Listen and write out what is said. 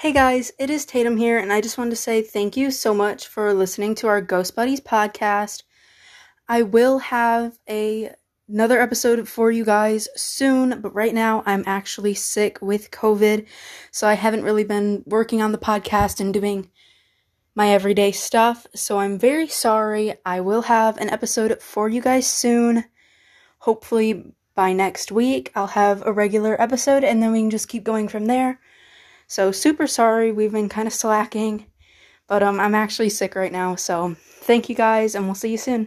Hey guys, it is Tatum here, and I just wanted to say thank you so much for listening to our Ghost Buddies podcast. I will have a another episode for you guys soon, but right now I'm actually sick with COVID, so I haven't really been working on the podcast and doing my everyday stuff. So I'm very sorry. I will have an episode for you guys soon. Hopefully by next week I'll have a regular episode and then we can just keep going from there. So super sorry. We've been kind of slacking, but um I'm actually sick right now. So thank you guys and we'll see you soon.